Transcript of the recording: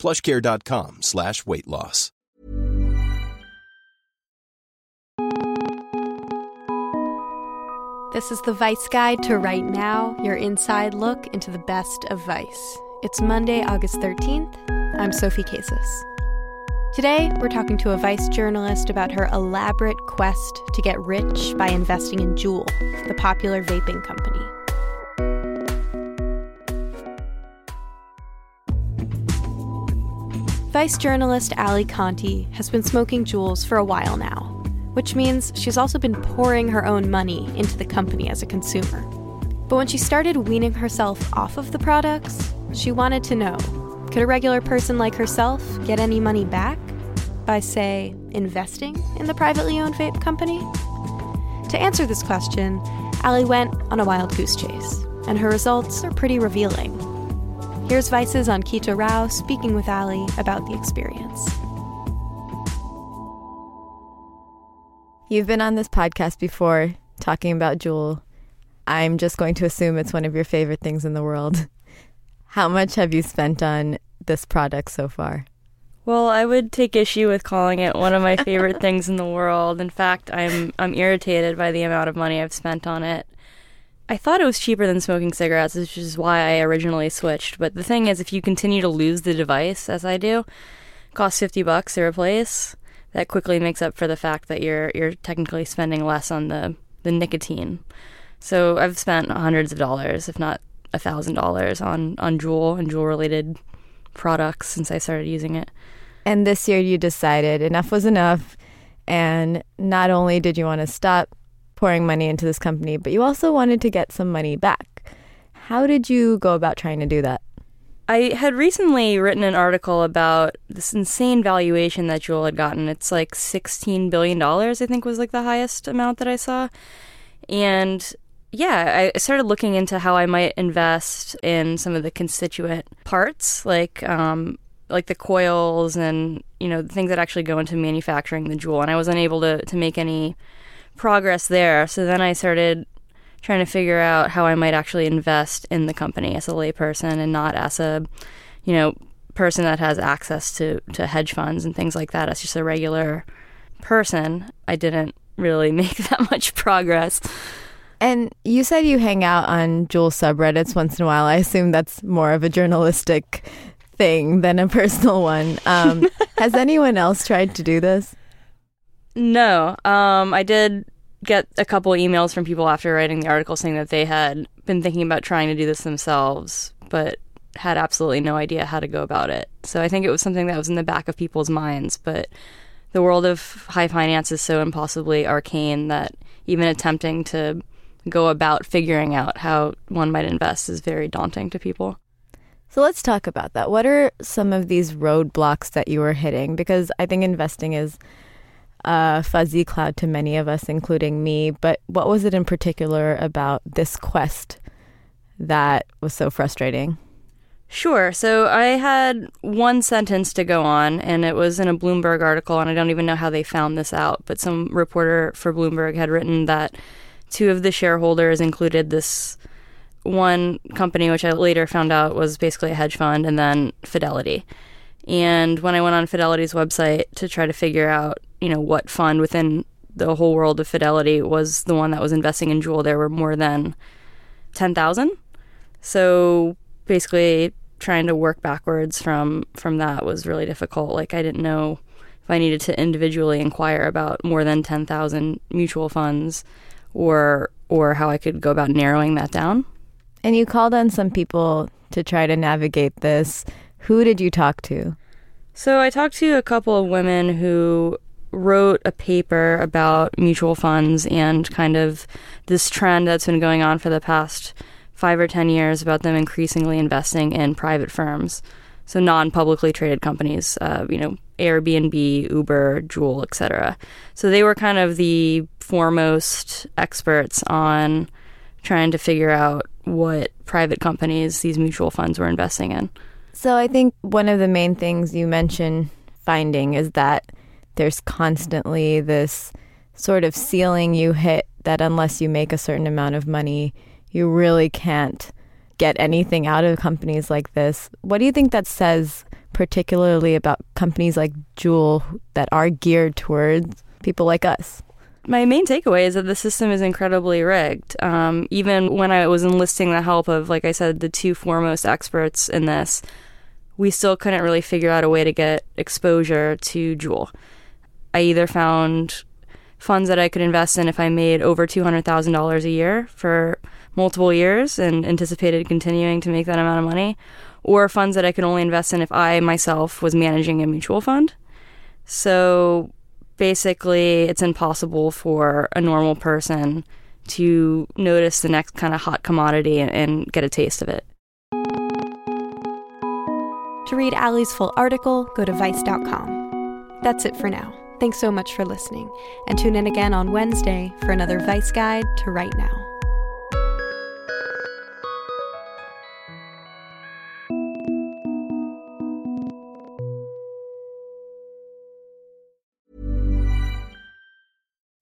plushcare.com slash weight loss. This is the Vice Guide to Right Now, your inside look into the best of Vice. It's Monday, August 13th. I'm Sophie Casas. Today, we're talking to a Vice journalist about her elaborate quest to get rich by investing in Juul, the popular vaping company. Vice journalist Alli Conti has been smoking Juuls for a while now, which means she's also been pouring her own money into the company as a consumer. But when she started weaning herself off of the products, she wanted to know could a regular person like herself get any money back by, say, investing in the privately owned vape company? To answer this question, Alli went on a wild goose chase, and her results are pretty revealing. Here's Vice's Ankita Rao speaking with Alli about the experience. You've been on this podcast before talking about Juul. I'm just going to assume it's one of your favorite things in the world. How much have you spent on this product so far? Well, I would take issue with calling it one of my favorite things in the world. In fact, I'm I'm irritated by the amount of money I've spent on it. I thought it was cheaper than smoking cigarettes, which is why I originally switched. But the thing is, if you continue to lose the device, as I do, costs fifty bucks to replace. That quickly makes up for the fact that you're you're technically spending less on the the nicotine. So I've spent hundreds of dollars, if not a thousand dollars, on on Juul and Juul related products since I started using it. And this year you decided enough was enough. And not only did you want to stop pouring money into this company, but you also wanted to get some money back. How did you go about trying to do that? I had recently written an article about this insane valuation that Juul had gotten. It's like $16 billion, I think was like the highest amount that I saw. And yeah, I started looking into how I might invest in some of the constituent parts, like um, like the coils and you know the things that actually go into manufacturing the Juul. And I was unable to to make any progress there. So then I started trying to figure out how I might actually invest in the company as a layperson and not as a you know person that has access to to hedge funds and things like that. As just a regular person, I didn't really make that much progress. And you said you hang out on Juul subreddits once in a while. I assume that's more of a journalistic thing than a personal one. Um, has anyone else tried to do this? No. Um, I did get a couple emails from people after writing the article saying that they had been thinking about trying to do this themselves, but had absolutely no idea how to go about it. So I think it was something that was in the back of people's minds, but the world of high finance is so impossibly arcane that even attempting to go about figuring out how one might invest is very daunting to people. So let's talk about that. What are some of these roadblocks that you were hitting? Because I think investing is a fuzzy cloud to many of us, including me. But what was it in particular about this quest that was so frustrating? Sure. So I had one sentence to go on, and it was in a Bloomberg article, and I don't even know how they found this out, but some reporter for Bloomberg had written that two of the shareholders included this one company, which I later found out was basically a hedge fund, and then Fidelity. And when I went on Fidelity's website to try to figure out, you know, what fund within the whole world of Fidelity was the one that was investing in Juul, there were more than 10,000. So basically trying to work backwards from from that was really difficult. Like I didn't know if I needed to individually inquire about more than 10,000 mutual funds or or how I could go about narrowing that down. And you called on some people to try to navigate this. Who did you talk to? So I talked to a couple of women who wrote a paper about mutual funds and kind of this trend that's been going on for the past five or ten years about them increasingly investing in private firms. so non-publicly traded companies, uh, you know, Airbnb, Uber, Juul, etc. So they were kind of the foremost experts on trying to figure out what private companies these mutual funds were investing in. So I think one of the main things you mentioned finding is that there's constantly this sort of ceiling you hit that unless you make a certain amount of money, you really can't get anything out of companies like this. What do you think that says particularly about companies like Juul that are geared towards people like us? My main takeaway is that the system is incredibly rigged. Um, even when I was enlisting the help of, like I said, the two foremost experts in this, we still couldn't really figure out a way to get exposure to Juul. I either found funds that I could invest in if I made over $200,000 a year for multiple years and anticipated continuing to make that amount of money, or funds that I could only invest in if I myself was managing a mutual fund. So basically, it's impossible for a normal person to notice the next kind of hot commodity and, and get a taste of it. To read Alli's full article, go to Vice.com. That's it for now. Thanks so much for listening, and tune in again on Wednesday for another Vice Guide to Right Now.